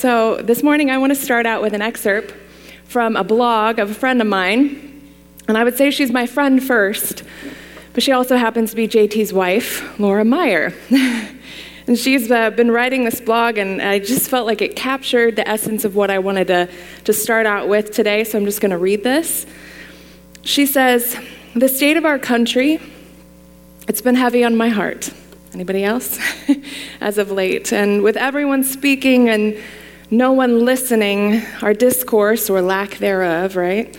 So, this morning I want to start out with an excerpt from a blog of a friend of mine. And I would say she's my friend first, but she also happens to be JT's wife, Laura Meyer. and she's uh, been writing this blog, and I just felt like it captured the essence of what I wanted to, to start out with today, so I'm just going to read this. She says, The state of our country, it's been heavy on my heart. Anybody else? As of late. And with everyone speaking and no one listening, our discourse, or lack thereof, right,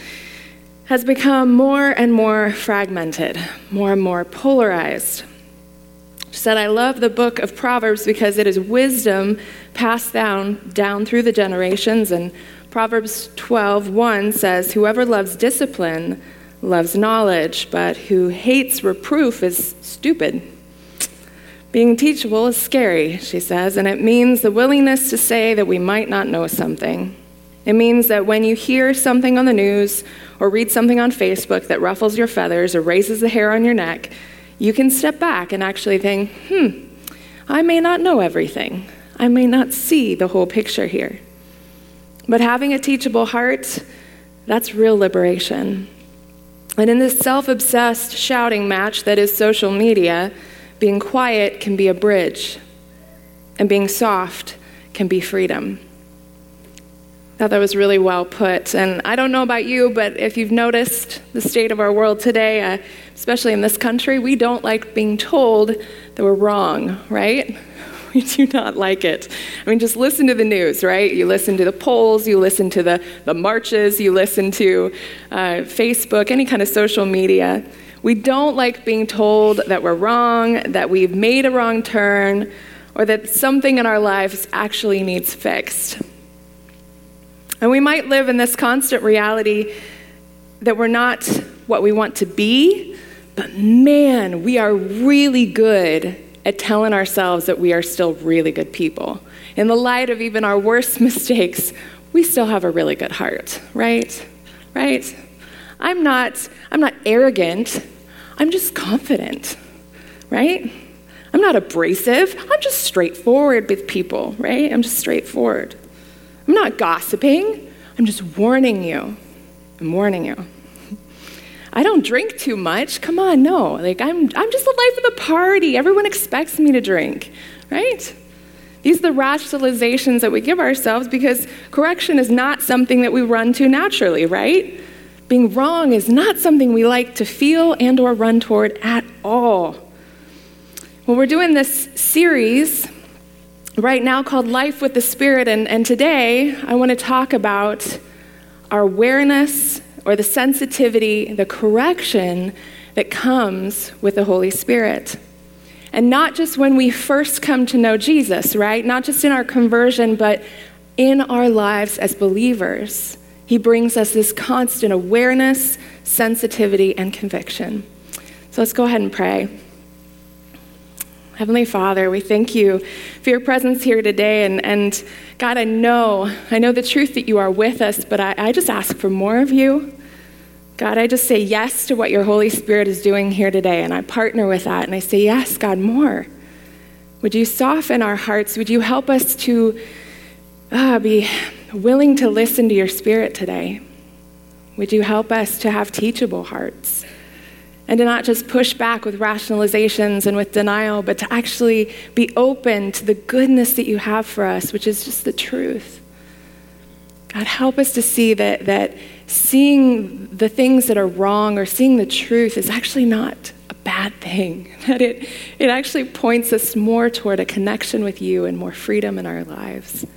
has become more and more fragmented, more and more polarized. She said, I love the book of Proverbs because it is wisdom passed down, down through the generations. And Proverbs 12, 1 says, Whoever loves discipline loves knowledge, but who hates reproof is stupid. Being teachable is scary, she says, and it means the willingness to say that we might not know something. It means that when you hear something on the news or read something on Facebook that ruffles your feathers or raises the hair on your neck, you can step back and actually think, hmm, I may not know everything. I may not see the whole picture here. But having a teachable heart, that's real liberation. And in this self obsessed shouting match that is social media, being quiet can be a bridge, and being soft can be freedom. I thought that was really well put. And I don't know about you, but if you've noticed the state of our world today, uh, especially in this country, we don't like being told that we're wrong, right? We do not like it. I mean, just listen to the news, right? You listen to the polls, you listen to the, the marches, you listen to uh, Facebook, any kind of social media. We don't like being told that we're wrong, that we've made a wrong turn, or that something in our lives actually needs fixed. And we might live in this constant reality that we're not what we want to be, but man, we are really good at telling ourselves that we are still really good people. In the light of even our worst mistakes, we still have a really good heart, right? Right? I'm not I'm not arrogant. I'm just confident, right? I'm not abrasive. I'm just straightforward with people, right? I'm just straightforward. I'm not gossiping. I'm just warning you. I'm warning you. I don't drink too much. Come on, no. Like I'm I'm just the life of the party. Everyone expects me to drink, right? These are the rationalizations that we give ourselves because correction is not something that we run to naturally, right? Being wrong is not something we like to feel and or run toward at all. Well, we're doing this series right now called Life with the Spirit, and, and today I want to talk about our awareness or the sensitivity, the correction that comes with the Holy Spirit. And not just when we first come to know Jesus, right? Not just in our conversion, but in our lives as believers. He brings us this constant awareness, sensitivity, and conviction. So let's go ahead and pray. Heavenly Father, we thank you for your presence here today. And, and God, I know, I know the truth that you are with us, but I, I just ask for more of you. God, I just say yes to what your Holy Spirit is doing here today, and I partner with that. And I say, Yes, God, more. Would you soften our hearts? Would you help us to uh, be willing to listen to your spirit today. Would you help us to have teachable hearts and to not just push back with rationalizations and with denial, but to actually be open to the goodness that you have for us, which is just the truth. God, help us to see that, that seeing the things that are wrong or seeing the truth is actually not a bad thing, that it, it actually points us more toward a connection with you and more freedom in our lives.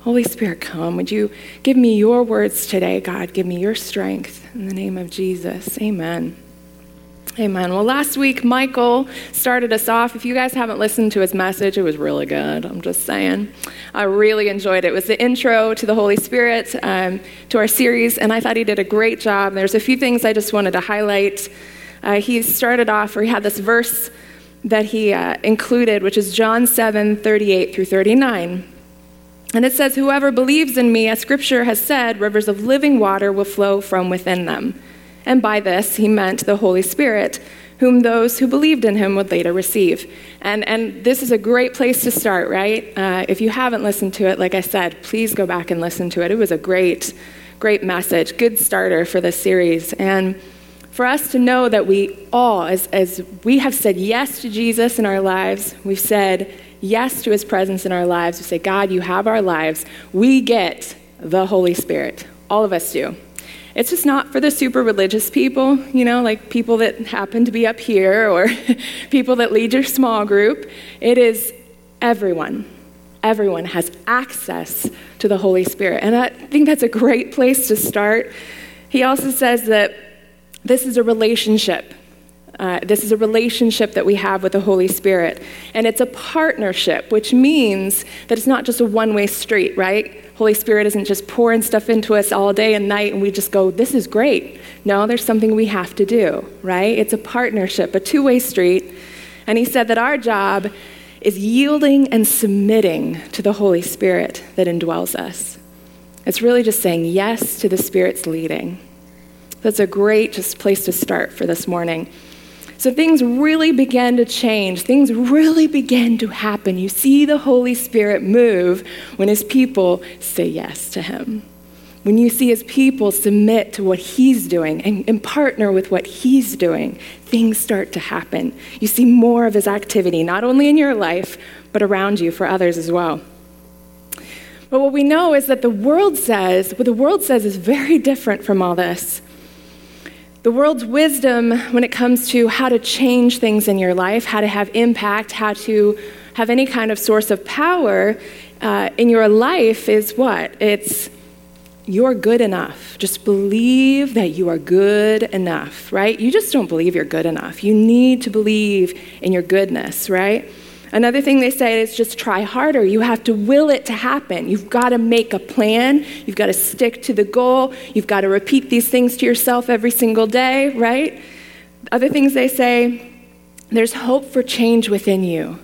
Holy Spirit, come. Would you give me your words today, God? Give me your strength in the name of Jesus. Amen. Amen. Well, last week, Michael started us off. If you guys haven't listened to his message, it was really good. I'm just saying. I really enjoyed it. It was the intro to the Holy Spirit, um, to our series, and I thought he did a great job. There's a few things I just wanted to highlight. Uh, he started off where he had this verse that he uh, included, which is John 7 38 through 39. And it says, Whoever believes in me, as scripture has said, rivers of living water will flow from within them. And by this, he meant the Holy Spirit, whom those who believed in him would later receive. And, and this is a great place to start, right? Uh, if you haven't listened to it, like I said, please go back and listen to it. It was a great, great message, good starter for this series. And for us to know that we all, as, as we have said yes to Jesus in our lives, we've said yes to his presence in our lives, we say, God, you have our lives, we get the Holy Spirit. All of us do. It's just not for the super religious people, you know, like people that happen to be up here or people that lead your small group. It is everyone. Everyone has access to the Holy Spirit. And I think that's a great place to start. He also says that this is a relationship. Uh, this is a relationship that we have with the Holy Spirit. And it's a partnership, which means that it's not just a one way street, right? Holy Spirit isn't just pouring stuff into us all day and night and we just go, this is great. No, there's something we have to do, right? It's a partnership, a two way street. And he said that our job is yielding and submitting to the Holy Spirit that indwells us. It's really just saying yes to the Spirit's leading. That's a great just place to start for this morning. So things really began to change. Things really began to happen. You see the Holy Spirit move when his people say yes to him. When you see his people submit to what he's doing and, and, partner with what he's doing, things start to happen. You see more of his activity, not only in your life, but around you for others as well. But what we know is that the world says, what the world says is very different from all this. The world's wisdom when it comes to how to change things in your life, how to have impact, how to have any kind of source of power uh, in your life is what? It's you're good enough. Just believe that you are good enough, right? You just don't believe you're good enough. You need to believe in your goodness, right? Another thing they say is just try harder. You have to will it to happen. You've got to make a plan. You've got to stick to the goal. You've got to repeat these things to yourself every single day, right? Other things they say there's hope for change within you.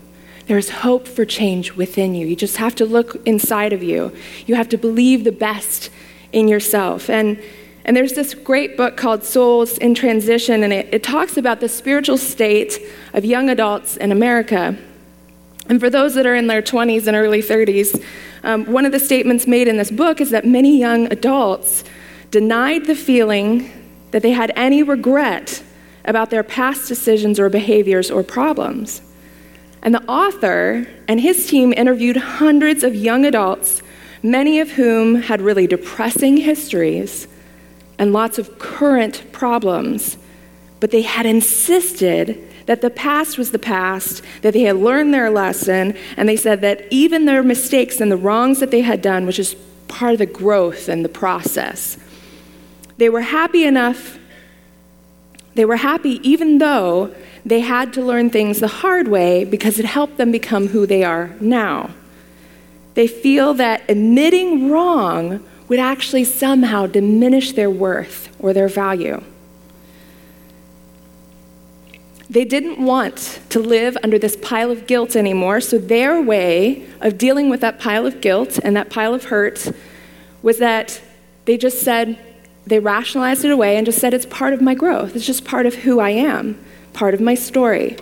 There's hope for change within you. You just have to look inside of you. You have to believe the best in yourself. And and there's this great book called Souls in Transition, and it, it talks about the spiritual state of young adults in America. And for those that are in their 20s and early 30s, um, one of the statements made in this book is that many young adults denied the feeling that they had any regret about their past decisions or behaviors or problems. And the author and his team interviewed hundreds of young adults, many of whom had really depressing histories and lots of current problems, but they had insisted that the past was the past, that they had learned their lesson, and they said that even their mistakes and the wrongs that they had done was just part of the growth and the process. They were happy enough, they were happy even though they had to learn things the hard way because it helped them become who they are now. They feel that admitting wrong would actually somehow diminish their worth or their value. They didn't want to live under this pile of guilt anymore, so their way of dealing with that pile of guilt and that pile of hurt was that they just said, they rationalized it away and just said, it's part of my growth. It's just part of who I am, part of my story.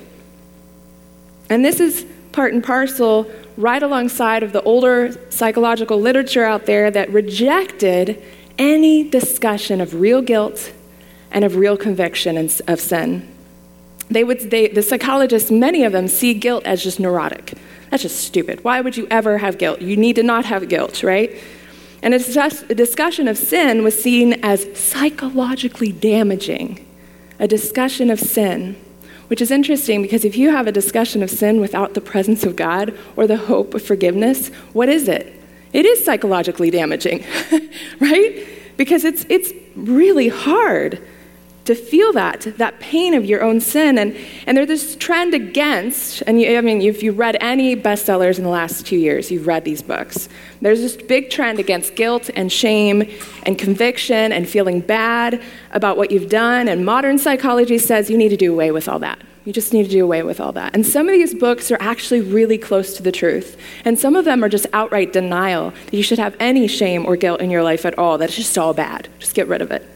And this is part and parcel right alongside of the older psychological literature out there that rejected any discussion of real guilt and of real conviction of sin they would, they, the psychologists, many of them, see guilt as just neurotic. That's just stupid. Why would you ever have guilt? You need to not have guilt, right? And a, a discussion of sin was seen as psychologically damaging. A discussion of sin, which is interesting because if you have a discussion of sin without the presence of God or the hope of forgiveness, what is it? It is psychologically damaging, right? Because it's, it's really hard to feel that, that pain of your own sin. And, and there's this trend against, and you, I mean, if you've read any bestsellers in the last two years, you've read these books. There's this big trend against guilt and shame and conviction and feeling bad about what you've done. And modern psychology says you need to do away with all that. You just need to do away with all that. And some of these books are actually really close to the truth. And some of them are just outright denial that you should have any shame or guilt in your life at all, that it's just all bad. Just get rid of it.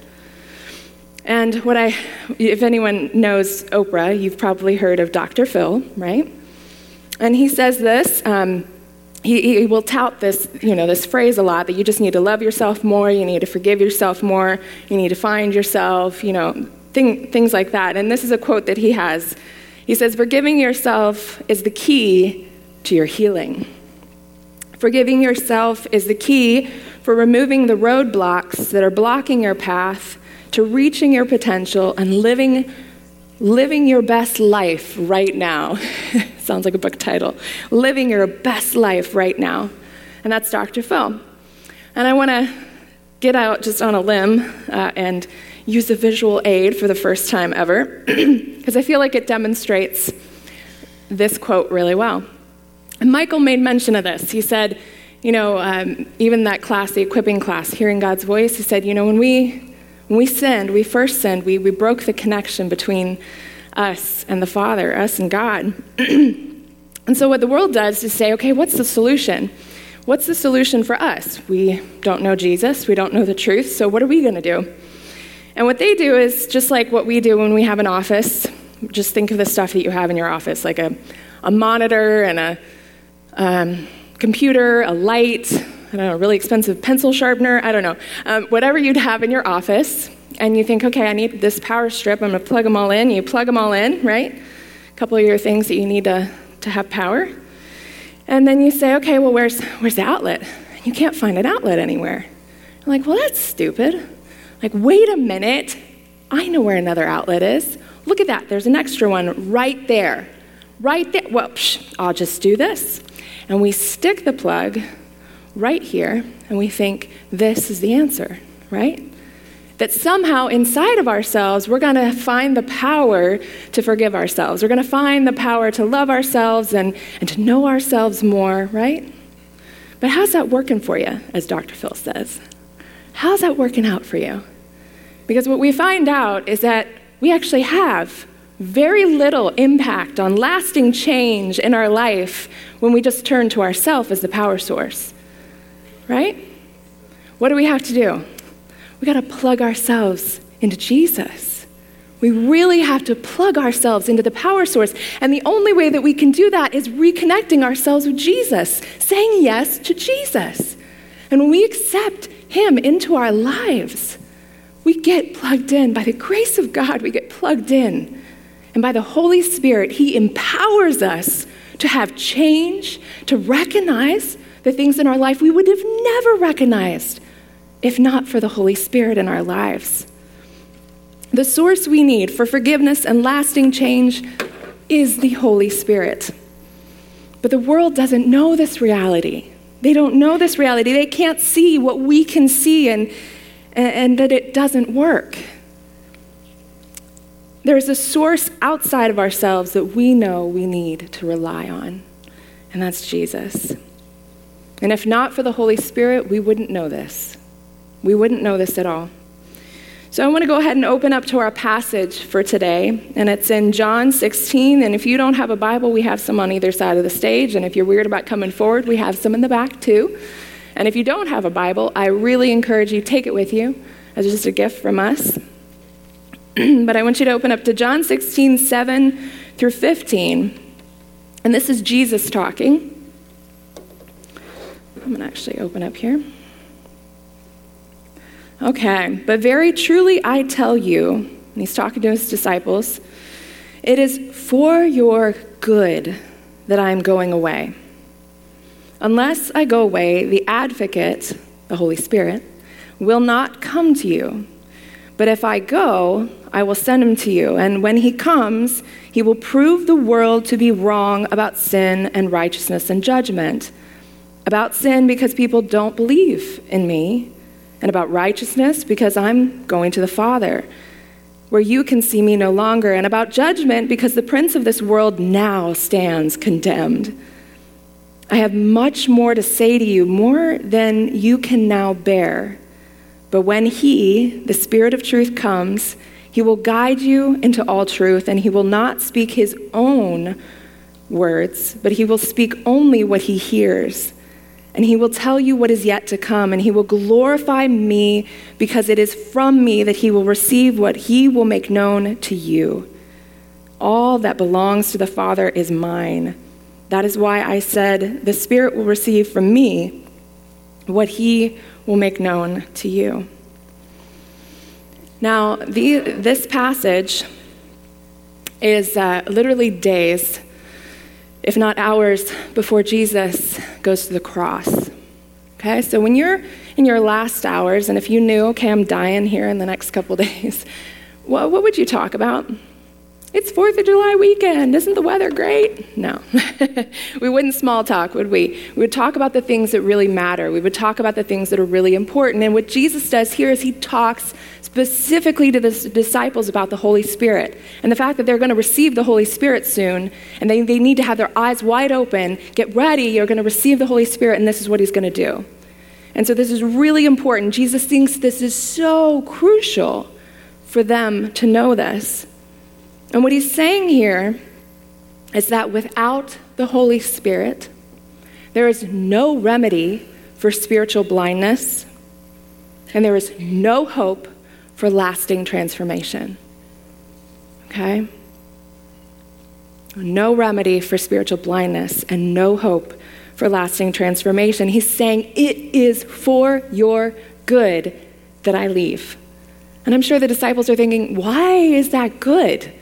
And what I, if anyone knows Oprah, you've probably heard of Dr. Phil, right? And he says this. Um, he, he, will tout this, you know, this phrase a lot that you just need to love yourself more, you need to forgive yourself more, you need to find yourself, you know, thing, things like that. And this is a quote that he has. He says, Forgiving yourself is the key to your healing. Forgiving yourself is the key for removing the roadblocks that are blocking your path to reaching your potential and living living your best life right now. Sounds like a book title. Living your best life right now. And that's Dr. Phil. And I want to get out just on a limb uh, and use a visual aid for the first time ever, because I feel like it demonstrates this quote really well. And Michael made mention of this. He said, you know, um, even that class, the equipping class, hearing God's voice, he said, you know, when we when we sinned, we first sinned, we, we broke the connection between us and the Father, us and God. and so, what the world does is say, okay, what's the solution? What's the solution for us? We don't know Jesus, we don't know the truth, so what are we going to do? And what they do is just like what we do when we have an office. Just think of the stuff that you have in your office, like a, a monitor and a um, computer, a light, I don't know, really expensive pencil sharpener, I don't know, um, whatever you'd have in your office, and you think, okay, I need this power strip, I'm gonna plug them all in. You plug them all in, right? A couple of your things that you need to, to have power. And then you say, okay, well, where's, where's the outlet? And you can't find an outlet anywhere. I'm like, well, that's stupid. Like, wait a minute, I know where another outlet is. Look at that, there's an extra one right there. Right there. Well, psh, I'll just do this. And we stick the plug right here and we think, this is the answer, right? That somehow inside of ourselves, we're going to find the power to forgive ourselves. We're going to find the power to love ourselves and, and to know ourselves more, right? But how's that working for you, as Dr. Phil says? How's that working out for you? Because what we find out is that we actually have very little impact on lasting change in our life when we just turn to ourself as the power source right? What do we have to do? We got to plug ourselves into Jesus. We really have to plug ourselves into the power source. And the only way that we can do that is reconnecting ourselves with Jesus, saying yes to Jesus. And when we accept Him into our lives, we get plugged in. By the grace of God, we get plugged in. And by the Holy Spirit, He empowers us to have change, to recognize the things in our life we would have never recognized if not for the Holy Spirit in our lives. The source we need for forgiveness and lasting change is the Holy Spirit. But the world doesn't know this reality. They don't know this reality. They can't see what we can see and, and that it doesn't work. There's a source outside of ourselves that we know we need to rely on, and that's Jesus. And if not for the Holy Spirit, we wouldn't know this. We wouldn't know this at all. So I want to go ahead and open up to our passage for today, and it's in John 16. And if you don't have a Bible, we have some on either side of the stage. And if you're weird about coming forward, we have some in the back too. And if you don't have a Bible, I really encourage you take it with you as just a gift from us. but I want you to open up to John 16, 7 through 15. And this is Jesus talking. I'm going to actually open up here. Okay, but very truly I tell you, and he's talking to his disciples, it is for your good that I am going away. Unless I go away, the advocate, the Holy Spirit, will not come to you. But if I go, I will send him to you. And when he comes, he will prove the world to be wrong about sin and righteousness and judgment about sin because people don't believe in me, and about righteousness because I'm going to the Father, where you can see me no longer, and about judgment because the prince of this world now stands condemned. I have much more to say to you, more than you can now bear. But when He, the Spirit of truth, comes, He will guide you into all truth, and He will not speak His own words, but He will speak only what He hears and he will tell you what is yet to come, and he will glorify me because it is from me that he will receive what he will make known to you. All that belongs to the Father is mine. That is why I said, The Spirit will receive from me what he will make known to you. Now, the, this passage is uh, literally days, if not hours, before Jesus goes to the cross. Okay, so when you're in your last hours, and if you knew, okay, I'm dying here in the next couple days, what, what would you talk about? It's Fourth of July weekend. Isn't the weather great? No. we wouldn't small talk, would we? We would talk about the things that really matter. We would talk about the things that are really important. And what Jesus does here is he talks specifically to the disciples about the Holy Spirit and the fact that they're going to receive the Holy Spirit soon and they, they need to have their eyes wide open. Get ready, you're going to receive the Holy Spirit, and this is what he's going to do. And so this is really important. Jesus thinks this is so crucial for them to know this. And what he's saying here is that without the Holy Spirit, there is no remedy for spiritual blindness, and there is no hope for lasting transformation. Okay? No remedy for spiritual blindness and no hope for lasting transformation. He's saying, It is for your good that I leave. And I'm sure the disciples are thinking, Why is that good?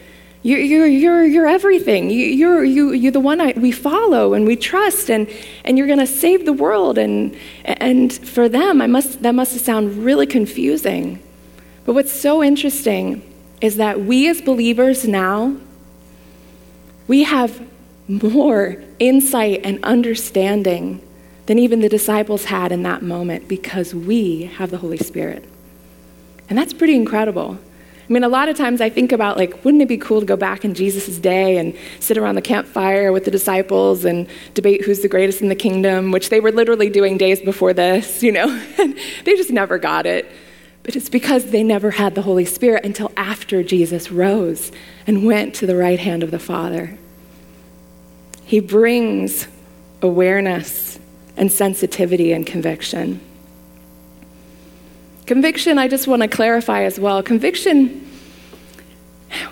You're, you're, you're, you're everything. You, are you, you're the one I, we follow and we trust, and, and you're going to save the world. And, and for them, I must, that must sound really confusing. But what's so interesting is that we as believers now, we have more insight and understanding than even the disciples had in that moment because we have the Holy Spirit. And that's pretty incredible. I mean, a lot of times I think about, like, wouldn't it be cool to go back in Jesus' day and sit around the campfire with the disciples and debate who's the greatest in the kingdom, which they were literally doing days before this, you know? they just never got it. But it's because they never had the Holy Spirit until after Jesus rose and went to the right hand of the Father. He brings awareness and sensitivity and conviction. Conviction, I just want to clarify as well. Conviction,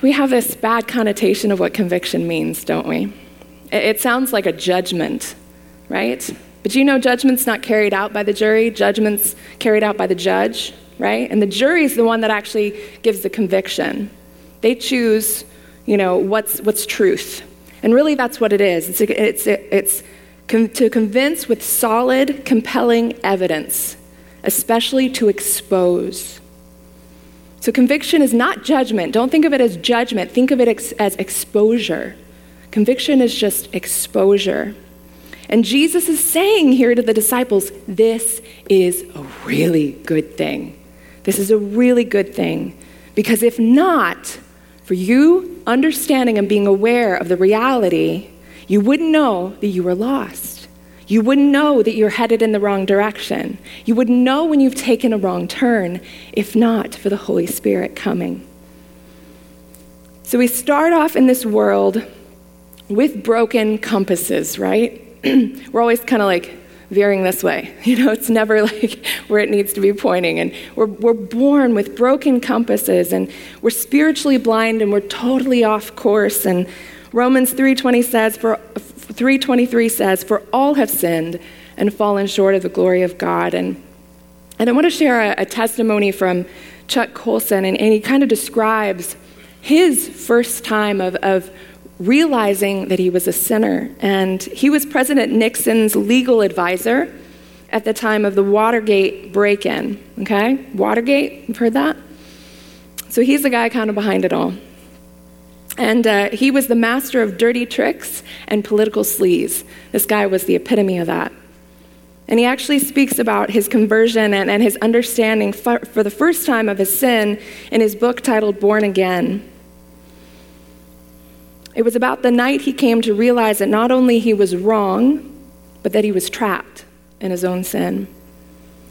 we have this bad connotation of what conviction means, don't we? It sounds like a judgment, right? But you know, judgment's not carried out by the jury, judgment's carried out by the judge, right? And the jury is the one that actually gives the conviction. They choose, you know, what's, what's truth. And really, that's what it is. It's, it's, it's to convince with solid, compelling evidence especially to expose. So, conviction is not judgment. Don't think of it as judgment, think of it ex- as exposure. Conviction is just exposure. And Jesus is saying here to the disciples, this is a really good thing. This is a really good thing. Because if not, for you understanding and being aware of the reality, you wouldn't know that you were lost. You wouldn't know that you're headed in the wrong direction. You wouldn't know when you've taken a wrong turn if not for the Holy Spirit coming. So we start off in this world with broken compasses, right? we're always kind of like veering this way. You know, it's never like where it needs to be pointing. And we're, we're born with broken compasses and we're spiritually blind and we're totally off course. And Romans 3:20 says for 3:23 says, "For all have sinned and fallen short of the glory of God." And and I want to share a, a testimony from Chuck Colson, and, and, he kind of describes his first time of, of realizing that he was a sinner. And he was President Nixon's legal advisor at the time of the Watergate break in. Okay? Watergate, you've heard that? So he's the guy kind of behind it all. And uh, he was the master of dirty tricks and political sleaze. This guy was the epitome of that. And he actually speaks about his conversion and, and his understanding for, for the first time of his sin in his book titled Born Again. It was about the night he came to realize that not only he was wrong, but that he was trapped in his own sin.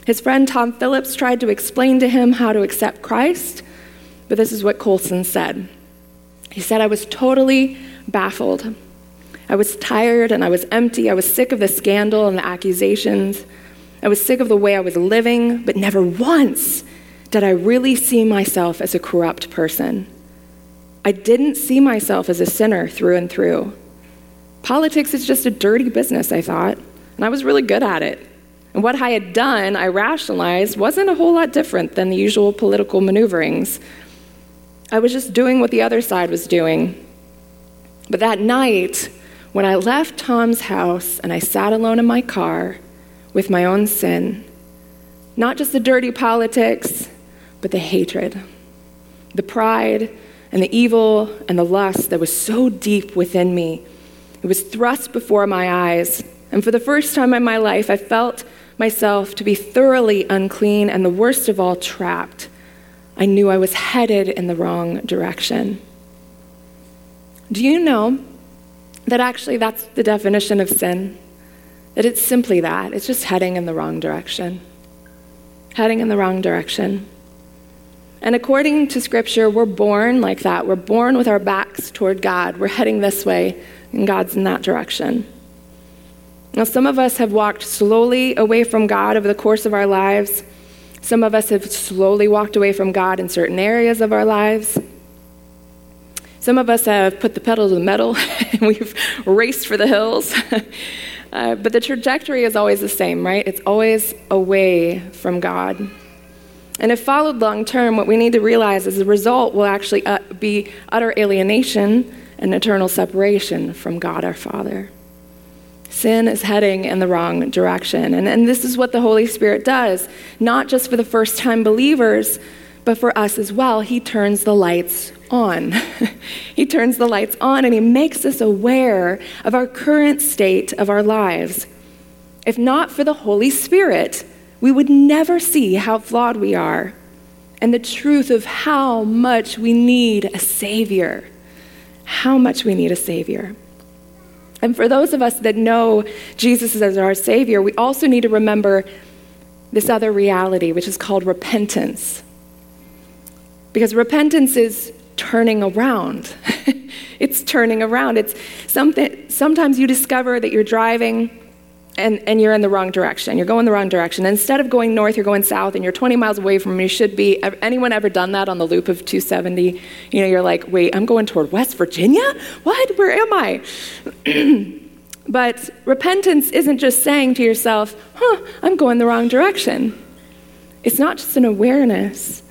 His friend Tom Phillips tried to explain to him how to accept Christ, but this is what Colson said. He said, I was totally baffled. I was tired and I was empty. I was sick of the scandal and the accusations. I was sick of the way I was living, but never once did I really see myself as a corrupt person. I didn't see myself as a sinner through and through. Politics is just a dirty business, I thought, and I was really good at it. And what I had done, I rationalized, wasn't a whole lot different than the usual political maneuverings. I was just doing what the other side was doing. But that night, when I left Tom's house and I sat alone in my car with my own sin, not just the dirty politics, but the hatred, the pride, and the evil and the lust that was so deep within me. It was thrust before my eyes. And for the first time in my life, I felt myself to be thoroughly unclean and the worst of all, trapped. I knew I was headed in the wrong direction. Do you know that actually that's the definition of sin? That it's simply that. It's just heading in the wrong direction. Heading in the wrong direction. And according to Scripture, we're born like that. We're born with our backs toward God. We're heading this way, and God's in that direction. Now, some of us have walked slowly away from God over the course of our lives. Some of us have slowly walked away from God in certain areas of our lives. Some of us have put the pedal to the metal and we've raced for the hills. uh, but the trajectory is always the same, right? It's always away from God. And if followed long term, what we need to realize is the result will actually uh, be utter alienation and eternal separation from God our Father. Sin is heading in the wrong direction. And, and this is what the Holy Spirit does, not just for the first time believers, but for us as well. He turns the lights on. he turns the lights on and he makes us aware of our current state of our lives. If not for the Holy Spirit, we would never see how flawed we are and the truth of how much we need a Savior. How much we need a Savior. And for those of us that know Jesus as our Savior, we also need to remember this other reality, which is called repentance. Because repentance is turning around. it's turning around. It's something sometimes you discover that you're driving and, and you're in the wrong direction. You're going the wrong direction. Instead of going north, you're going south, and you're 20 miles away from where you should be. Anyone ever done that on the loop of 270? You know, you're like, wait, I'm going toward West Virginia? What? Where am I? but repentance isn't just saying to yourself, huh, I'm going the wrong direction. It's not just an awareness.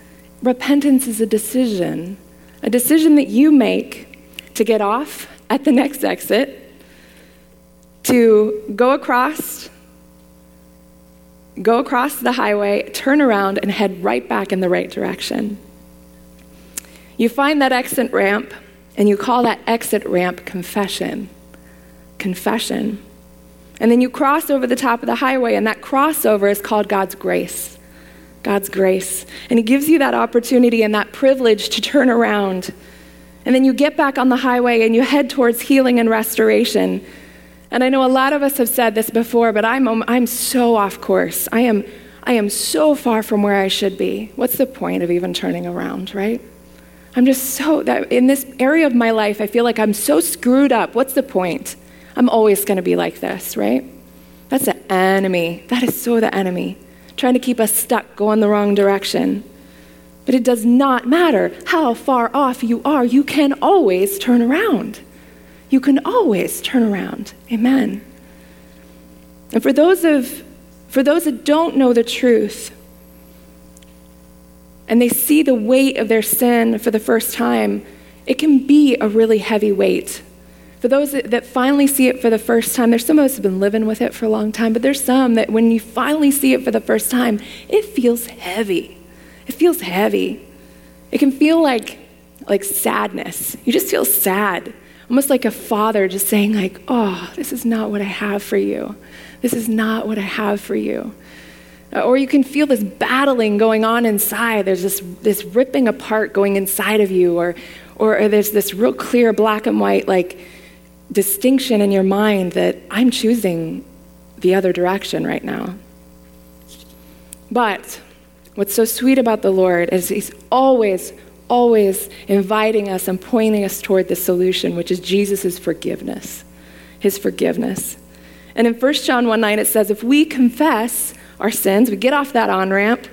Repentance is a decision, a decision that you make to get off at the next exit to go across go across the highway, turn around and head right back in the right direction. You find that exit ramp and you call that exit ramp confession. Confession. And then you cross over the top of the highway, and that crossover is called God's grace. God's grace. And He gives you that opportunity and that privilege to turn around. And then you get back on the highway and you head towards healing and restoration. And I know a lot of us have said this before, but I'm, um, I'm so off course. I am, I am so far from where I should be. What's the point of even turning around, right? I'm just so, that in this area of my life, I feel like I'm so screwed up. What's the point? I'm always going to be like this, right? That's the enemy. That is so the enemy, trying to keep us stuck, going the wrong direction. But it does not matter how far off you are, you can always turn around you can always turn around. Amen. And for those of for those that don't know the truth and they see the weight of their sin for the first time, it can be a really heavy weight. For those that, that finally see it for the first time, there's some of us have been living with it for a long time, but there's some that when you finally see it for the first time, it feels heavy. It feels heavy. It can feel like like sadness. You just feel sad almost like a father just saying like oh this is not what i have for you. This is not what i have for you. Uh, or you can feel this battling going on inside. There's this, this ripping apart going inside of you or, or, or there's this real clear black and white like distinction in your mind that i'm choosing the other direction right now. But what's so sweet about the lord is he's always always inviting us and pointing us toward the solution, which is Jesus' forgiveness. his forgiveness. And in 1 John 1 9, it says, if we confess our sins, we get off that on ramp,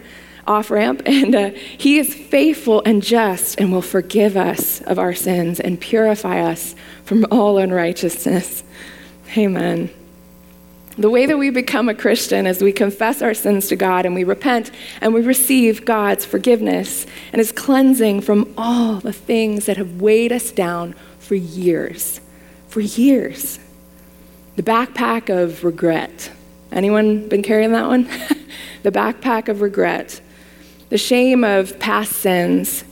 off ramp, and uh, he is faithful and just and will forgive us of our sins and purify us from all unrighteousness. Amen. The way that we become a Christian is we confess our sins to God and we repent and we receive God's forgiveness and his cleansing from all the things that have weighed us down for years. For years. The backpack of regret. Anyone been carrying that one? the backpack of regret. The shame of past sins.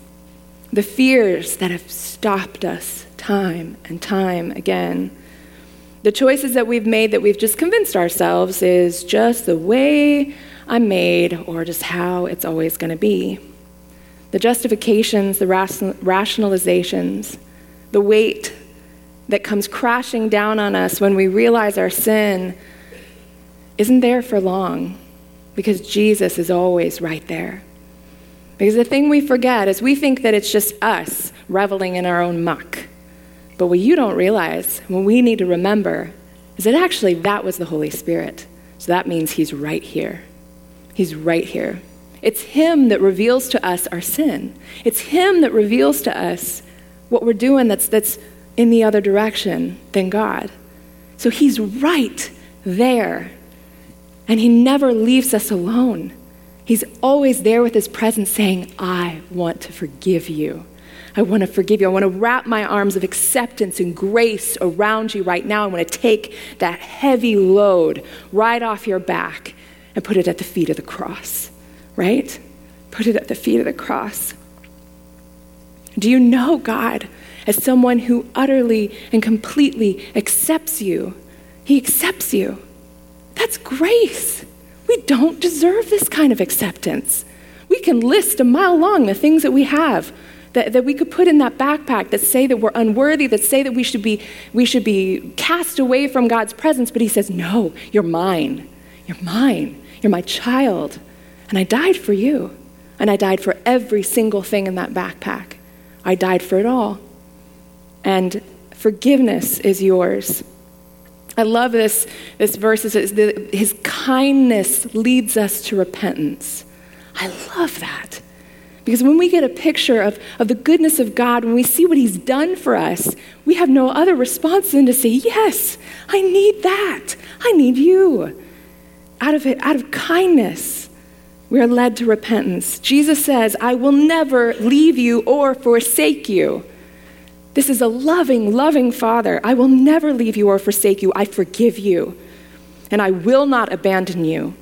The fears that have stopped us time and time again the choices that we've made that we've just convinced ourselves is just the way I'm made or just how it's always going to be. The justifications, the rationalizations, the weight that comes crashing down on us when we realize our sin isn't there for long because Jesus is always right there. Because the thing we forget is we think that it's just us reveling in our own muck. But what you don't realize, what we need to remember, is that actually that was the Holy Spirit. So that means He's right here. He's right here. It's Him that reveals to us our sin. It's Him that reveals to us what we're doing that's, that's in the other direction than God. So He's right there. And He never leaves us alone. He's always there with His presence saying, I want to forgive you. I want to forgive you. I want to wrap my arms of acceptance and grace around you right now. I want to take that heavy load right off your back and put it at the feet of the cross, right? Put it at the feet of the cross. Do you know God as someone who utterly and completely accepts you? He accepts you. That's grace. We don't deserve this kind of acceptance. We can list a mile long the things that we have that, that we could put in that backpack that say that we're unworthy, that say that we should, be, we should be cast away from God's presence. But He says, No, you're mine. You're mine. You're my child. And I died for you. And I died for every single thing in that backpack. I died for it all. And forgiveness is yours. I love this, this verse. His kindness leads us to repentance. I love that. Because when we get a picture of, of the goodness of God, when we see what He's done for us, we have no other response than to say, Yes, I need that. I need you. Out of it, out of kindness, we are led to repentance. Jesus says, I will never leave you or forsake you. This is a loving, loving Father. I will never leave you or forsake you. I forgive you, and I will not abandon you.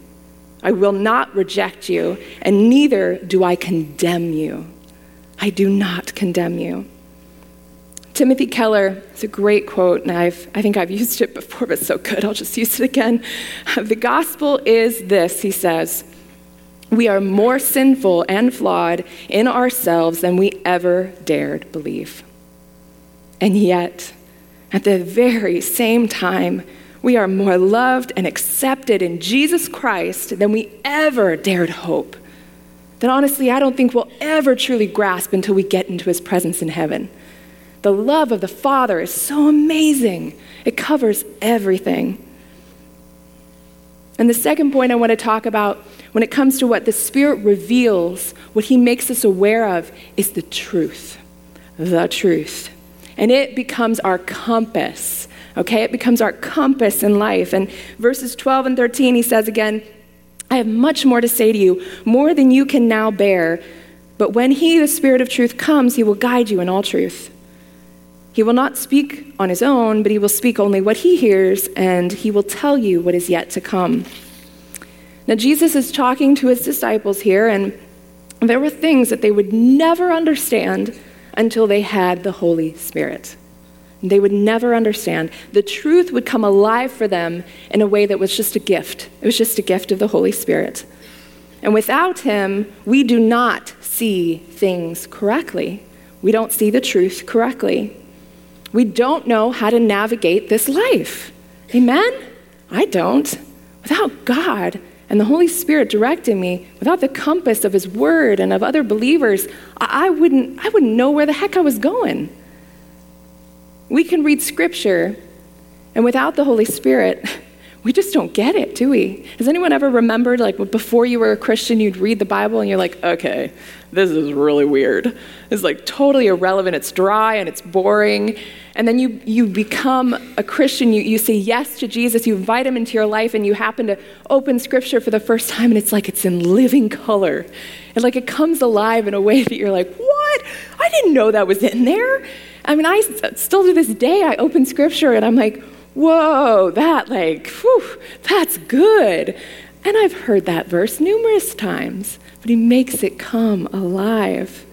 I will not reject you, and neither do I condemn you. I do not condemn you. Timothy Keller, it's a great quote, and I've, I think I've used it before, but it's so good, I'll just use it again. The gospel is this, he says we are more sinful and flawed in ourselves than we ever dared believe. And yet, at the very same time, we are more loved and accepted in Jesus Christ than we ever dared hope. That honestly, I don't think we'll ever truly grasp until we get into his presence in heaven. The love of the Father is so amazing, it covers everything. And the second point I want to talk about when it comes to what the Spirit reveals, what He makes us aware of, is the truth. The truth. And it becomes our compass Okay, it becomes our compass in life. And verses 12 and 13, he says again, I have much more to say to you, more than you can now bear. But when he, the Spirit of truth, comes, he will guide you in all truth. He will not speak on his own, but he will speak only what he hears, and he will tell you what is yet to come. Now, Jesus is talking to his disciples here, and there were things that they would never understand until they had the Holy Spirit. They would never understand. The truth would come alive for them in a way that was just a gift. It was just a gift of the Holy Spirit. And without Him, we do not see things correctly. We don't see the truth correctly. We don't know how to navigate this life. Amen? I don't. Without God and the Holy Spirit directing me, without the compass of His Word and of other believers, I, wouldn't, I wouldn't know where the heck I was going. We can read scripture And without the Holy Spirit, we just don't get it, do we? Has anyone ever remembered, like, before you were a Christian, you'd read the Bible and you're like, okay, this is really weird. It's like totally irrelevant. It's dry and it's boring. And then you, you become a Christian. You, you say yes to Jesus. You invite him into your life and you happen to open scripture for the first time and it's like it's in living color. And like it comes alive in a way that you're like, what? I didn't know that was in there. I mean, I still to this day, I open scripture and I'm like, whoa, that like, whew, that's good. And I've heard that verse numerous times, but he makes it come alive.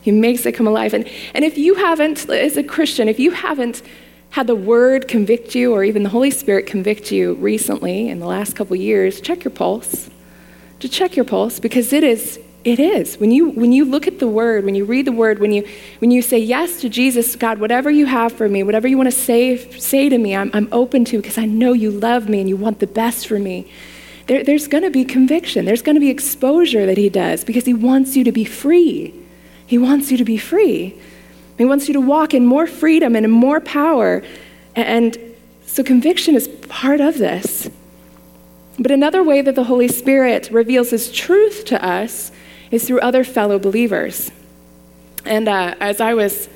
He makes it come alive. And, and if you haven't, as a Christian, if you haven't had the word convict you or even the Holy Spirit convict you recently in the last couple years, check your pulse. To check your pulse because it is it is. When you, when you look at the word, when you read the word, when you, when you say yes to Jesus, God, whatever you have for me, whatever you want to say, say to me, I'm, I'm open to because I know you love me and you want the best for me. There, there's going to be conviction. There's going to be exposure that he does because he wants you to be free. He wants you to be free. He wants you to walk in more freedom and in more power. And so conviction is part of this. But another way that the Holy Spirit reveals his truth to us is through other fellow believers. And uh, as I was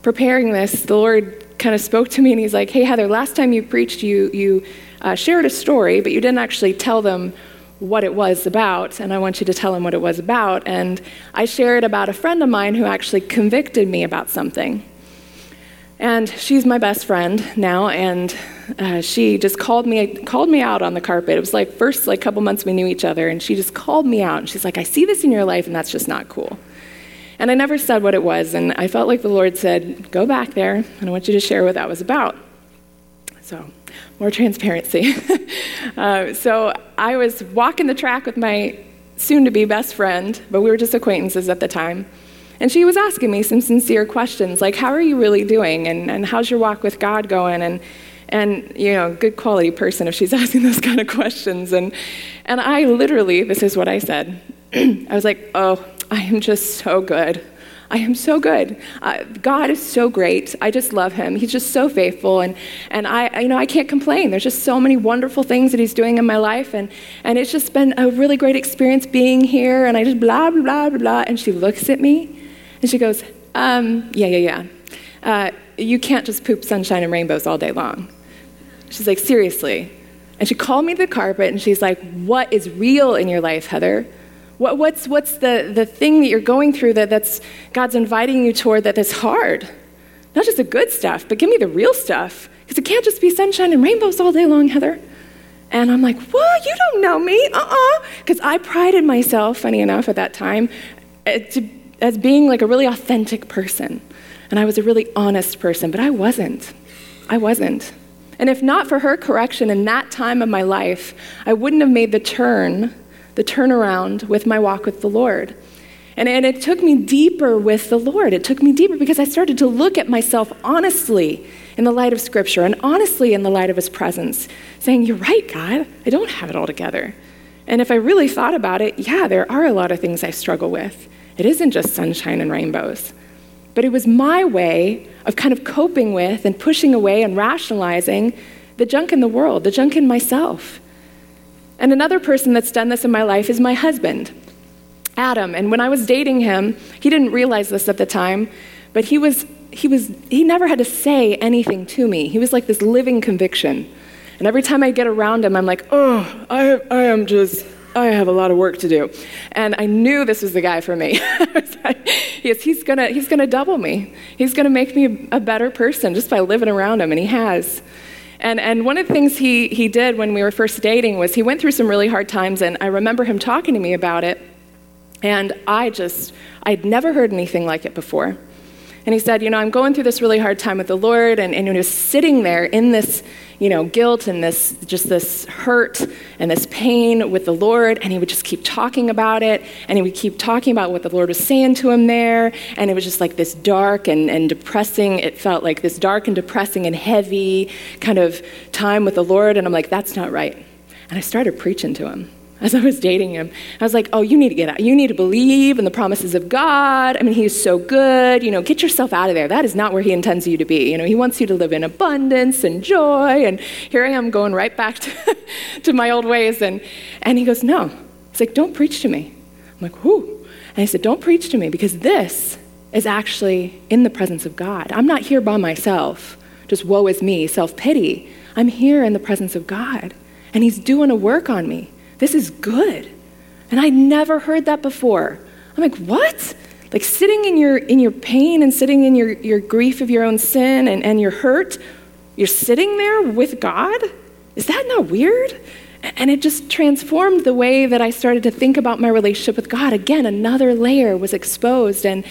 preparing this, the Lord kind of spoke to me and he's like, Hey, Heather, last time you preached, you, you uh, shared a story, but you didn't actually tell them what it was about, and I want you to tell them what it was about. And I shared about a friend of mine who actually convicted me about something. And she's my best friend now, and uh, she just called me called me out on the carpet. It was like first like couple months we knew each other, and she just called me out. And she's like, "I see this in your life, and that's just not cool." And I never said what it was, and I felt like the Lord said, "Go back there, and I want you to share what that was about." So, more transparency. uh, so I was walking the track with my soon-to-be best friend, but we were just acquaintances at the time. And she was asking me some sincere questions like, How are you really doing? And, and how's your walk with God going? And and you know good quality person if she's asking those kind of questions. And and i literally this is what i said. I was like oh i am just so good. I am so good. Uh, god is so great. I just love him. He's just so faithful. And and i you know i can't complain. There's just so many wonderful things that he's doing in my life. And and it's just been a really great experience being here. And i just blah blah blah blah blah. And she looks at me and she goes um, yeah yeah yeah uh, you can't just poop sunshine and rainbows all day long She's like, seriously. And she called me to the carpet and she's like, what is real in your life, Heather? What, what's what's the, the thing that you're going through that that's God's inviting you toward that that's hard? Not just the good stuff, but give me the real stuff. Because it can't just be sunshine and rainbows all day long, Heather. And I'm like, what? You don't know me? Uh-uh. Because I prided myself, funny enough, at that time, uh, as being like a really authentic person. And I was a really honest person, but I wasn't. I wasn't. And if not for her correction in that time of my life, I wouldn't have made the turn, the turnaround with my walk with the Lord. And, and it took me deeper with the Lord. It took me deeper because I started to look at myself honestly in the light of Scripture and honestly in the light of His presence, saying, You're right, God, I don't have it all together. And if I really thought about it, yeah, there are a lot of things I struggle with. It isn't just sunshine and rainbows. But it was my way of kind of coping with and pushing away and rationalizing the junk in the world, the junk in myself. And another person that's done this in my life is my husband, Adam. And when I was dating him, he didn't realize this at the time, but he was he was he never had to say anything to me. He was like this living conviction. And every time I get around him, I'm like, "Oh, I I am just Oh, I have a lot of work to do. And I knew this was the guy for me. yes, he's gonna, he's gonna double me. He's gonna make me a better person just by living around him, and he has. And, and one of the things he, he did when we were first dating was he went through some really hard times, and I remember him talking to me about it. And I just, I'd never heard anything like it before. And he said, You know, I'm going through this really hard time with the Lord. And, and he was sitting there in this, you know, guilt and this, just this hurt and this pain with the Lord. And he would just keep talking about it. And he would keep talking about what the Lord was saying to him there. And it was just like this dark and, and depressing. It felt like this dark and depressing and heavy kind of time with the Lord. And I'm like, That's not right. And I started preaching to him. as I was dating him. I was like, oh, you need to get out. You need to believe in the promises of God. I mean, he's so good. You know, get yourself out of there. That is not where he intends you to be. You know, he wants you to live in abundance and joy. And here I am going right back to, to my old ways. And, and he goes, no. He's like, don't preach to me. I'm like, whoo. And I said, don't preach to me because this is actually in the presence of God. I'm not here by myself, just woe is me, self pity. I'm here in the presence of God. And he's doing a work on me. This is good. And I never heard that before. I'm like, what? Like sitting in your in your pain and sitting in your, your grief of your own sin and, and your hurt, you're sitting there with God? Is that not weird? And it just transformed the way that I started to think about my relationship with God. Again, another layer was exposed. And,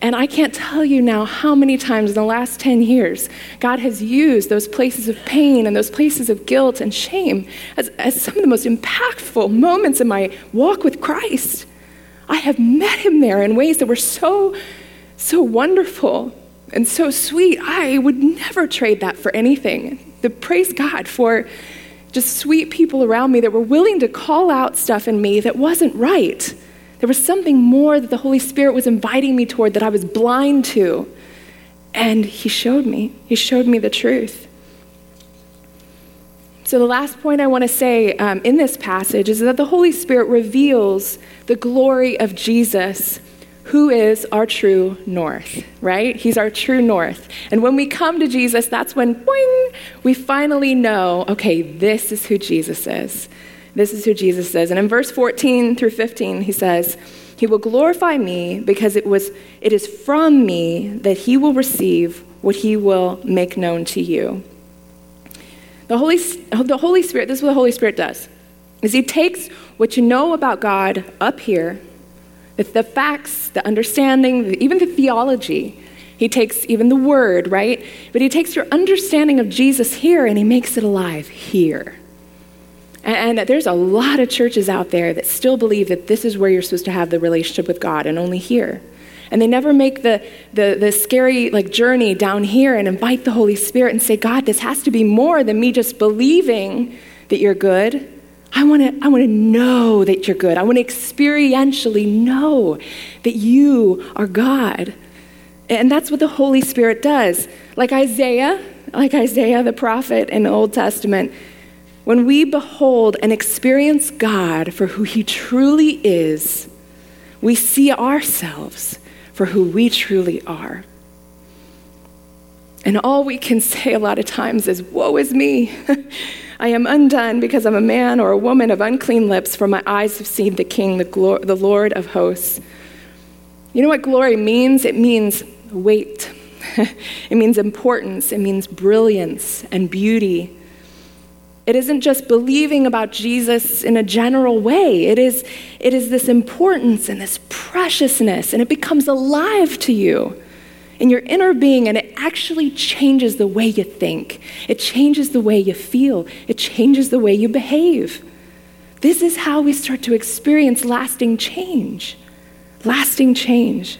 and I can't tell you now how many times in the last 10 years God has used those places of pain and those places of guilt and shame as, as some of the most impactful moments in my walk with Christ. I have met him there in ways that were so, so wonderful and so sweet. I would never trade that for anything. The praise God for just sweet people around me that were willing to call out stuff in me that wasn't right there was something more that the Holy Spirit was inviting me toward that I was blind to. And He showed me. He showed me the truth. So, the last point I want to say um, in this passage is that the Holy Spirit reveals the glory of Jesus, who is our true north, right? He's our true north. And when we come to Jesus, that's when, boing, we finally know okay, this is who Jesus is. This is who Jesus is. And in verse 14 through 15, he says, He will glorify me because it, was, it is from me that he will receive what he will make known to you. The Holy, the Holy Spirit, this is what the Holy Spirit does, is he takes what you know about God up here, the, the facts, the understanding, even the theology, he takes even the word, right? But he takes your understanding of Jesus here and he makes it alive here. And, there's a lot of churches out there that still believe that this is where you're supposed to have the relationship with God and only here. And they never make the, the, the scary like journey down here and invite the Holy Spirit and say, God, this has to be more than me just believing that you're good. I want to I want to know that you're good. I want to experientially know that you are God. And that's what the Holy Spirit does. Like Isaiah, like Isaiah the prophet in the Old Testament, when we behold and experience God for who He truly is, we see ourselves for who we truly are. And all we can say a lot of times is, Woe is me! I am undone because I'm a man or a woman of unclean lips, for my eyes have seen the King, the, the Lord of hosts. You know what glory means? It means weight, it means importance, it means brilliance and beauty. It isn't just believing about Jesus in a general way. It is, it is this importance and this preciousness, and it becomes alive to you in your inner being, and it actually changes the way you think. It changes the way you feel. It changes the way you behave. This is how we start to experience lasting change. Lasting change.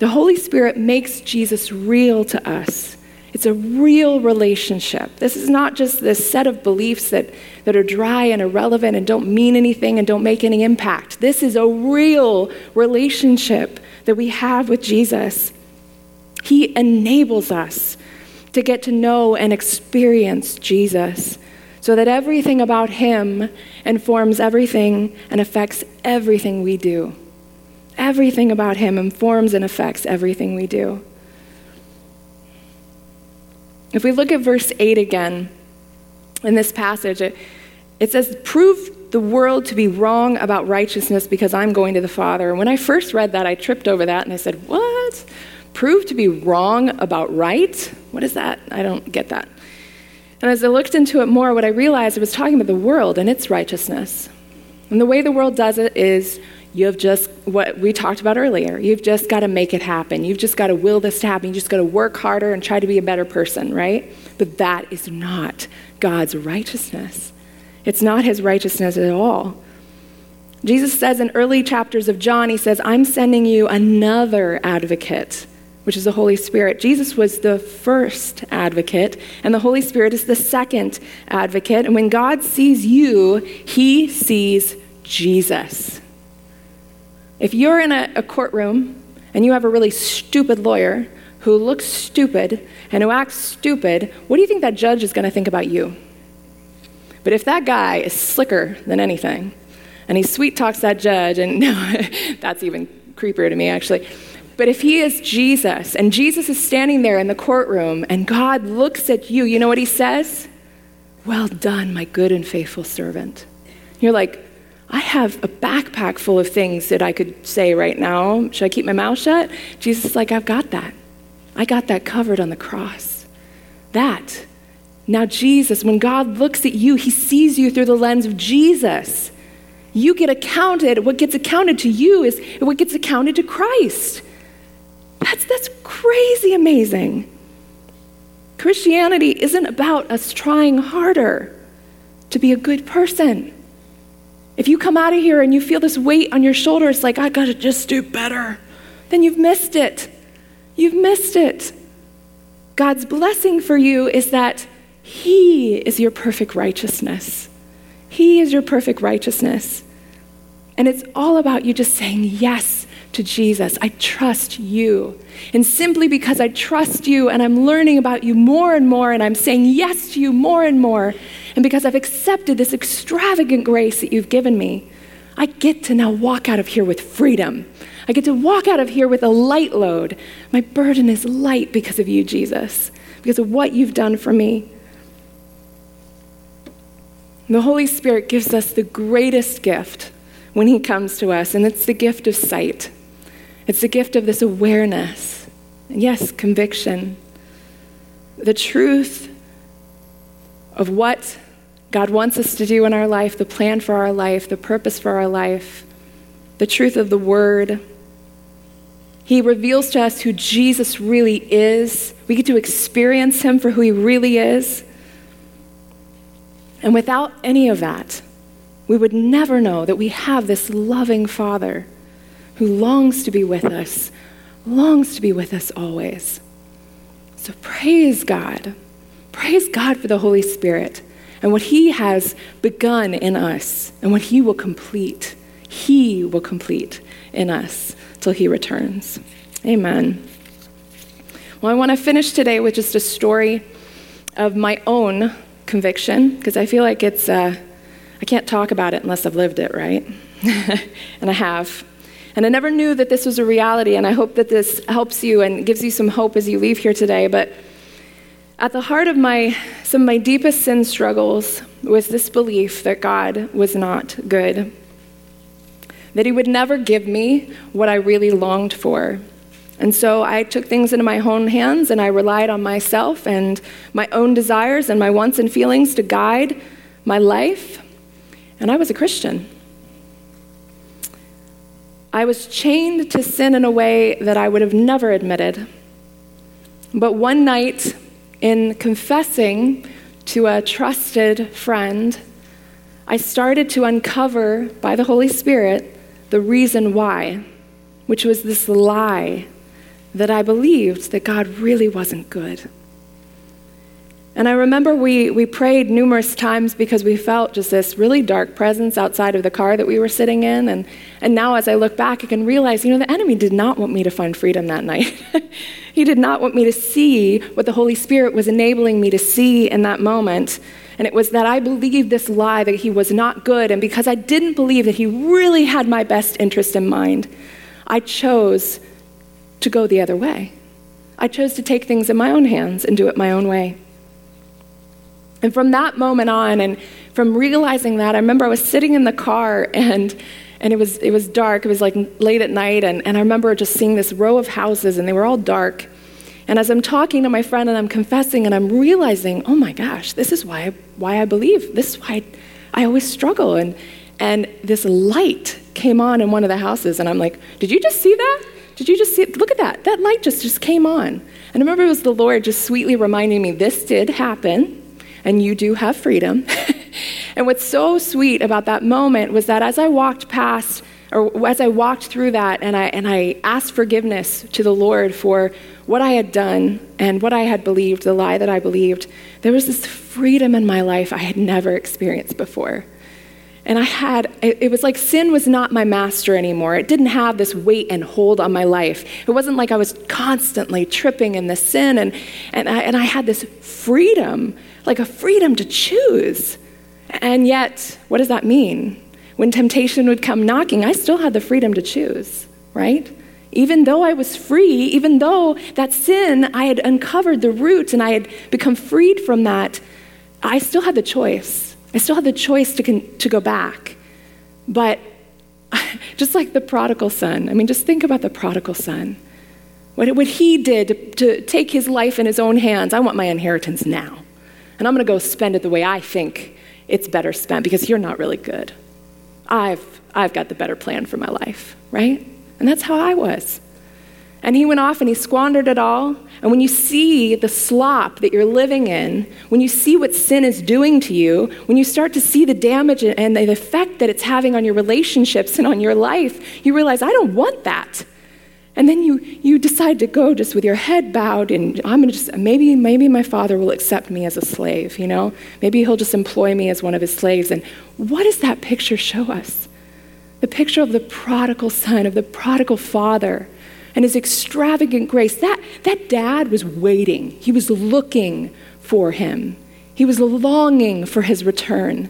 The Holy Spirit makes Jesus real to us. It's a real relationship. This is not just this set of beliefs that, that are dry and irrelevant and don't mean anything and don't make any impact. This is a real relationship that we have with Jesus. He enables us to get to know and experience Jesus so that everything about Him informs everything and affects everything we do. Everything about Him informs and affects everything we do. If we look at verse 8 again in this passage, it, it says, Prove the world to be wrong about righteousness because I'm going to the Father. And when I first read that, I tripped over that and I said, What? Prove to be wrong about right? What is that? I don't get that. And as I looked into it more, what I realized was talking about the world and its righteousness. And the way the world does it is you have just, what we talked about earlier, you've just got to make it happen. You've just got to will this to happen. You just got to work harder and try to be a better person, right? But that is not God's righteousness. It's not his righteousness at all. Jesus says in early chapters of John, he says, I'm sending you another advocate, which is the Holy Spirit. Jesus was the first advocate, and the Holy Spirit is the second advocate. And when God sees you, he sees Jesus. If you're in a, a courtroom and you have a really stupid lawyer who looks stupid and who acts stupid, what do you think that judge is going to think about you? But if that guy is slicker than anything, and he sweet talks that judge, and no, that's even creepier to me actually. But if he is Jesus, and Jesus is standing there in the courtroom, and God looks at you, you know what he says? Well done, my good and faithful servant. You're like, I have a backpack full of things that I could say right now. Should I keep my mouth shut? Jesus is like, I've got that. I got that covered on the cross. That. Now, Jesus, when God looks at you, he sees you through the lens of Jesus. You get accounted, what gets accounted to you is what gets accounted to Christ. That's, that's crazy amazing. Christianity isn't about us trying harder to be a good person. If you come out of here and you feel this weight on your shoulders, like, I gotta just do better, then you've missed it. You've missed it. God's blessing for you is that He is your perfect righteousness. He is your perfect righteousness. And it's all about you just saying yes to Jesus. I trust you. And simply because I trust you and I'm learning about you more and more and I'm saying yes to you more and more, and because I've accepted this extravagant grace that you've given me, I get to now walk out of here with freedom. I get to walk out of here with a light load. My burden is light because of you, Jesus, because of what you've done for me. The Holy Spirit gives us the greatest gift when He comes to us, and it's the gift of sight. It's the gift of this awareness. Yes, conviction. The truth of what God wants us to do in our life, the plan for our life, the purpose for our life, the truth of the Word. He reveals to us who Jesus really is. We get to experience Him for who He really is. And without any of that, we would never know that we have this loving Father who longs to be with us, longs to be with us always. So praise God. Praise God for the Holy Spirit and what He has begun in us and what He will complete. He will complete in us till He returns. Amen. Well, I want to finish today with just a story of my own conviction because I feel like it's, uh, I can't talk about it unless I've lived it, right? and I have. And I never knew that this was a reality, and I hope that this helps you and gives you some hope as you leave here today. But at the heart of my, some of my deepest sin struggles was this belief that God was not good, that He would never give me what I really longed for. And so I took things into my own hands and I relied on myself and my own desires and my wants and feelings to guide my life. And I was a Christian. I was chained to sin in a way that I would have never admitted. But one night, in confessing to a trusted friend, I started to uncover by the Holy Spirit the reason why, which was this lie that I believed that God really wasn't good. And I remember we, we prayed numerous times because we felt just this really dark presence outside of the car that we were sitting in. And, and now, as I look back, I can realize, you know, the enemy did not want me to find freedom that night. he did not want me to see what the Holy Spirit was enabling me to see in that moment. And it was that I believed this lie that he was not good. And because I didn't believe that he really had my best interest in mind, I chose to go the other way. I chose to take things in my own hands and do it my own way. And from that moment on, and from realizing that, I remember I was sitting in the car and and it was it was dark. It was like late at night, and, and I remember just seeing this row of houses, and they were all dark. And as I'm talking to my friend and I'm confessing and I'm realizing, oh my gosh, this is why I, why I believe. This is why I, I always struggle. And and this light came on in one of the houses, and I'm like, did you just see that? Did you just see it? Look at that. That light just just came on. And I remember it was the Lord just sweetly reminding me, this did happen and you do have freedom. and what's so sweet about that moment was that as I walked past or as I walked through that and I, and I asked forgiveness to the Lord for what I had done and what I had believed, the lie that I believed, there was this freedom in my life I had never experienced before. And I had, it, was like sin was not my master anymore. It didn't have this weight and hold on my life. It wasn't like I was constantly tripping in the sin. And, and, I, and I had this freedom, like a freedom to choose. And yet, what does that mean? When temptation would come knocking, I still had the freedom to choose, right? Even though I was free, even though that sin, I had uncovered the roots and I had become freed from that, I still had the choice. I still had the choice to, con- to go back. But just like the prodigal son, I mean, just think about the prodigal son. What, what he did to, to take his life in his own hands, I want my inheritance now. And I'm going to go spend it the way I think it's better spent because you're not really good. I've, I've got the better plan for my life, right? And that's how I was. And he went off and he squandered it all. And when you see the slop that you're living in, when you see what sin is doing to you, when you start to see the damage and the effect that it's having on your relationships and on your life, you realize, I don't want that. And then you, you decide to go just with your head bowed, and I'm gonna just, maybe, maybe my father will accept me as a slave, you know? Maybe he'll just employ me as one of his slaves. And what does that picture show us? The picture of the prodigal son, of the prodigal father, and his extravagant grace. That, that dad was waiting, he was looking for him, he was longing for his return.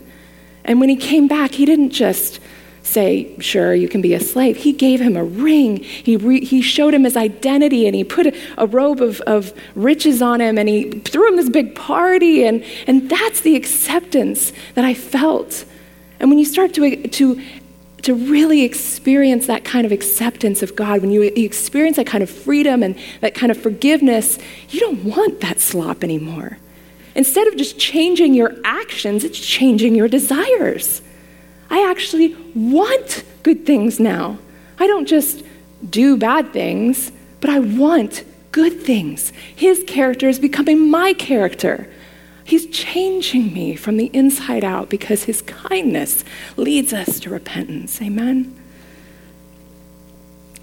And when he came back, he didn't just say, Sure, you can be a slave. He gave him a ring. He, re- he showed him his identity and he put a, a robe of, of riches on him and he threw him this big party. And, and that's the acceptance that I felt. And when you start to, to, to really experience that kind of acceptance of God, when you experience that kind of freedom and that kind of forgiveness, you don't want that slop anymore. Instead of just changing your actions, it's changing your desires. I actually want good things now. I don't just do bad things, but I want good things. His character is becoming my character. He's changing me from the inside out because his kindness leads us to repentance. Amen.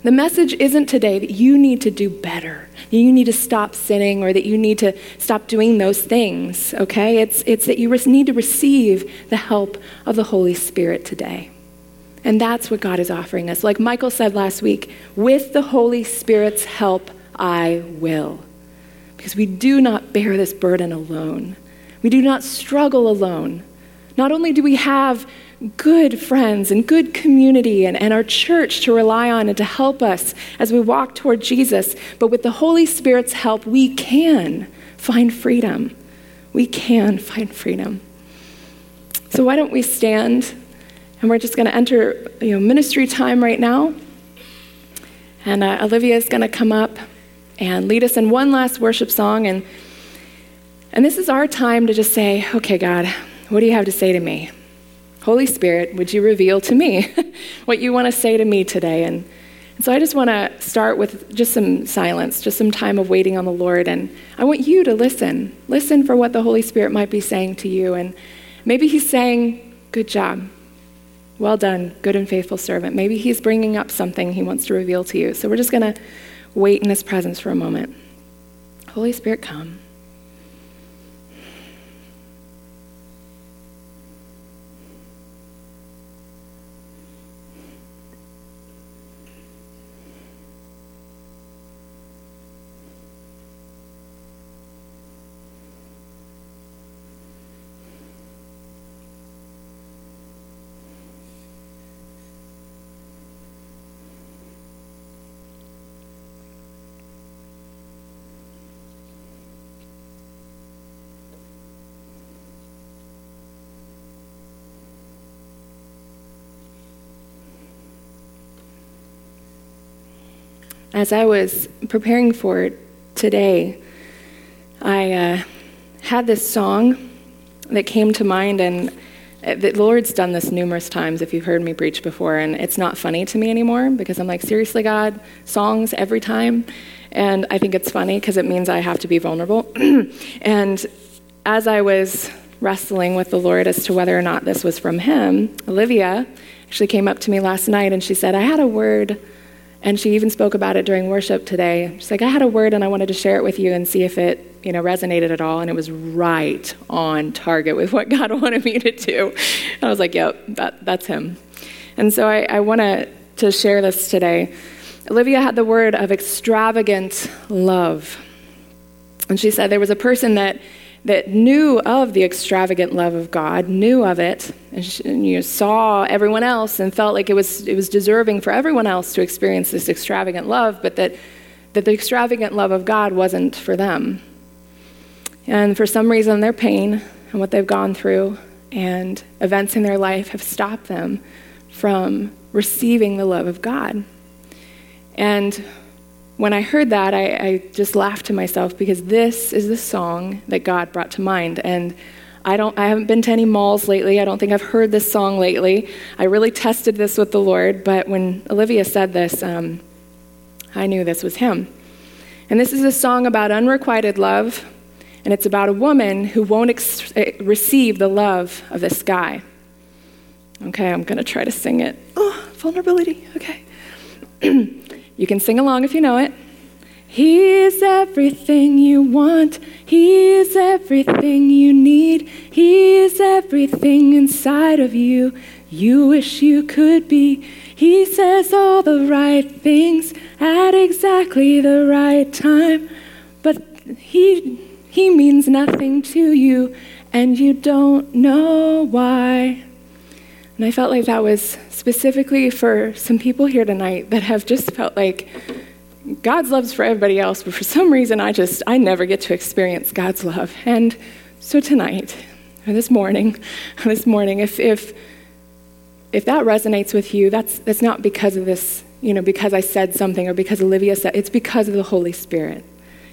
The message isn't today that you need to do better, that you need to stop sinning, or that you need to stop doing those things, okay? It's, it's that you need to receive the help of the Holy Spirit today. And that's what God is offering us. Like Michael said last week, with the Holy Spirit's help, I will. Because we do not bear this burden alone, we do not struggle alone. Not only do we have good friends and good community and, and our church to rely on and to help us as we walk toward Jesus. But with the Holy Spirit's help, we can find freedom. We can find freedom. So why don't we stand and we're just going to enter you know, ministry time right now. And uh, Olivia is going to come up and lead us in one last worship song. And, and this is our time to just say, okay, God, what do you have to say to me? Holy Spirit, would you reveal to me what you want to say to me today? And, and so I just want to start with just some silence, just some time of waiting on the Lord. And I want you to listen. Listen for what the Holy Spirit might be saying to you. And maybe He's saying, Good job. Well done, good and faithful servant. Maybe He's bringing up something He wants to reveal to you. So we're just going to wait in His presence for a moment. Holy Spirit, come. As I was preparing for today, I uh, had this song that came to mind, and the Lord's done this numerous times if you've heard me preach before, and it's not funny to me anymore because I'm like, seriously, God, songs every time. And I think it's funny because it means I have to be vulnerable. and as I was wrestling with the Lord as to whether or not this was from Him, Olivia actually came up to me last night and she said, I had a word. And she even spoke about it during worship today. She's like, I had a word and I wanted to share it with you and see if it, you know, resonated at all. And it was right on target with what God wanted me to do. And I was like, yep, that, that's him. And so I, I want to share this today. Olivia had the word of extravagant love. And she said there was a person that that knew of the extravagant love of God, knew of it, and, you know, saw everyone else and felt like it was, it was deserving for everyone else to experience this extravagant love, but that, that the extravagant love of God wasn't for them. And for some reason, their pain and what they've gone through and events in their life have stopped them from receiving the love of God. And when I heard that, I, I, just laughed to myself because this is the song that God brought to mind. And I, don't, I haven't been to any malls lately. I don't think I've heard this song lately. I really tested this with the Lord, but when Olivia said this, um, I knew this was Him. And this is a song about unrequited love, and it's about a woman who won't ex- eh, receive the love of this guy. Okay, I'm going to try to sing it. Oh, vulnerability. Okay. You can sing along if you know it. He is everything you want. He is everything you need. He is everything inside of you you wish you could be. He says all the right things at exactly the right time, but he, he means nothing to you and you don't know why. And I felt like that was specifically for some people here tonight that have just felt like God's love's for everybody else, but for some reason I just, I never get to experience God's love. And so tonight, or this morning, this morning, if, if, if that resonates with you, that's, that's not because of this, you know, because I said something or because Olivia said, it's because of the Holy Spirit.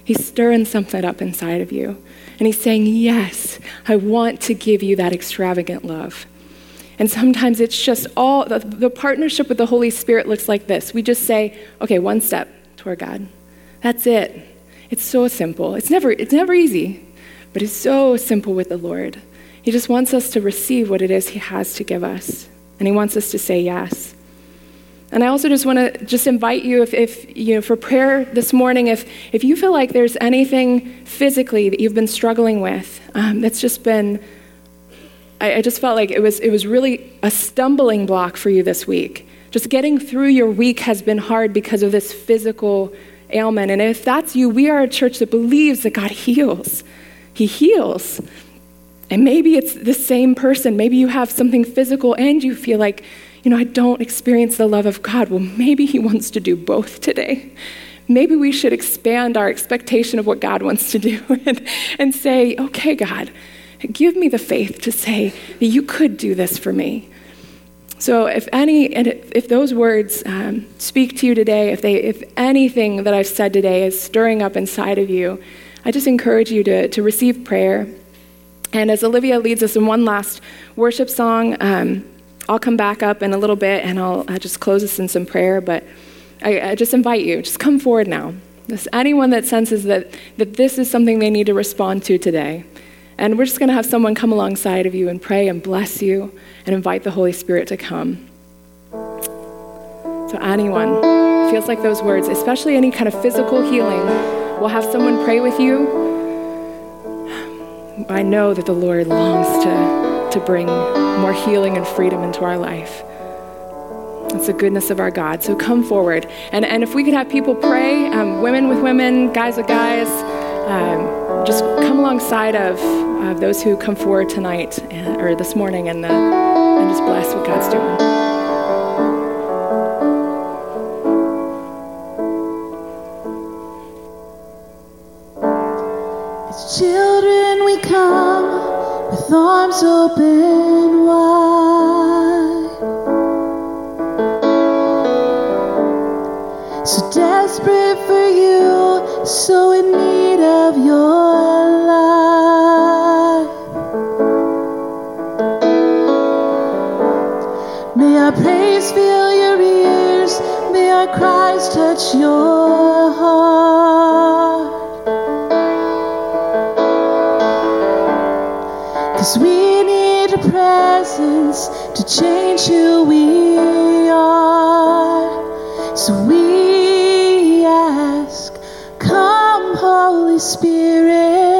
He's stirring something up inside of you. And he's saying, Yes, I want to give you that extravagant love. And sometimes it's just all the, the, partnership with the Holy Spirit looks like this. We just say, okay, one step toward God. That's it. It's so simple. It's never, it's never easy, but it's so simple with the Lord. He just wants us to receive what it is He has to give us, and He wants us to say yes. And I also just want to just invite you, if, if, you know, for prayer this morning, if, if you feel like there's anything physically that you've been struggling with um, that's just been I, I just felt like it was, it was really a stumbling block for you this week. Just getting through your week has been hard because of this physical ailment. And if that's you, we are a church that believes that God heals. He heals. And maybe it's the same person. Maybe you have something physical and you feel like, you know, I don't experience the love of God. Well, maybe He wants to do both today. Maybe we should expand our expectation of what God wants to do and, and say, okay, God, Give me the faith to say that you could do this for me. So, if any, and if those words um, speak to you today, if they, if anything that I've said today is stirring up inside of you, I just encourage you to, to receive prayer. And as Olivia leads us in one last worship song, um, I'll come back up in a little bit and I'll, I'll just close us in some prayer. But I, I just invite you, just come forward now. Anyone that senses that, that this is something they need to respond to today. And we're just going to have someone come alongside of you and pray and bless you and invite the Holy Spirit to come. So, anyone feels like those words, especially any kind of physical healing, we'll have someone pray with you. I know that the Lord longs to, to bring more healing and freedom into our life. It's the goodness of our God. So come forward. And, and if we could have people pray, um, women with women, guys with guys, um, just come alongside of, of those who come forward tonight and, or this morning and, the, uh, and just bless what God's doing. As children, we come with arms open wide. So desperate so in need of your life. May our praise fill your ears, may our cries touch your heart. Cause we need a presence to change who we are. So we Spirit.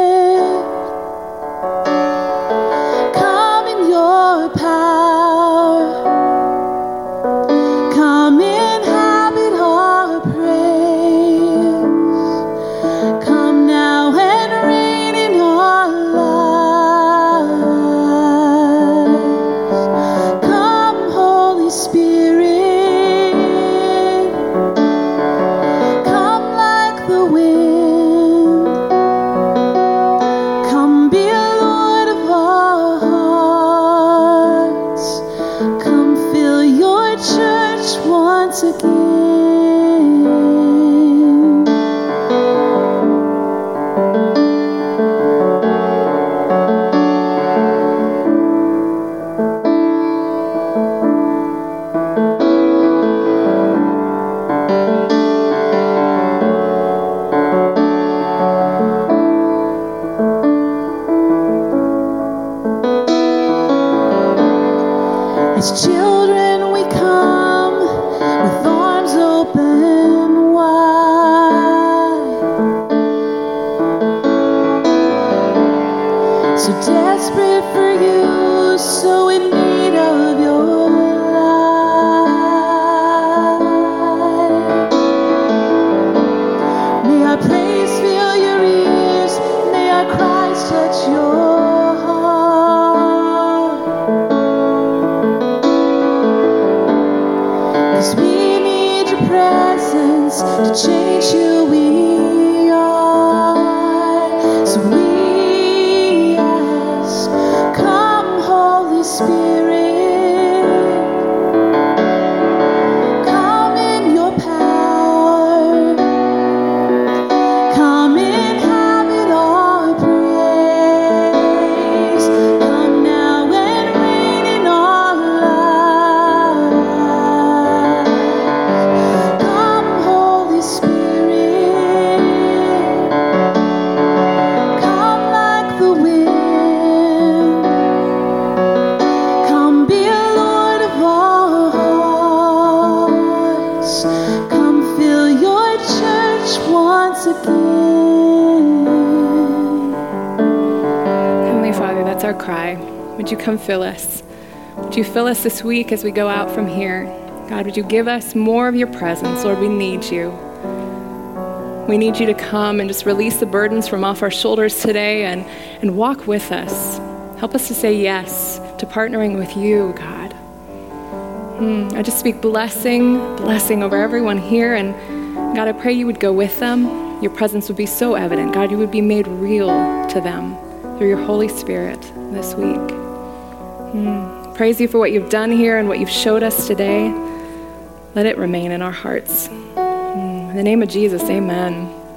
Fill us? Would you fill us this week as we go out from here? God, would you give us more of your presence? Lord, we need you. We need you to come and just release the burdens from off our shoulders today and, and walk with us. Help us to say yes to partnering with you, God. Hmm, I just speak blessing, blessing over everyone here. And God, I pray you would go with them. Your presence would be so evident. God, you would be made real to them through your Holy Spirit this week. Praise you for what you've done here and what you've showed us today. Let it remain in our hearts. In the name of Jesus, amen.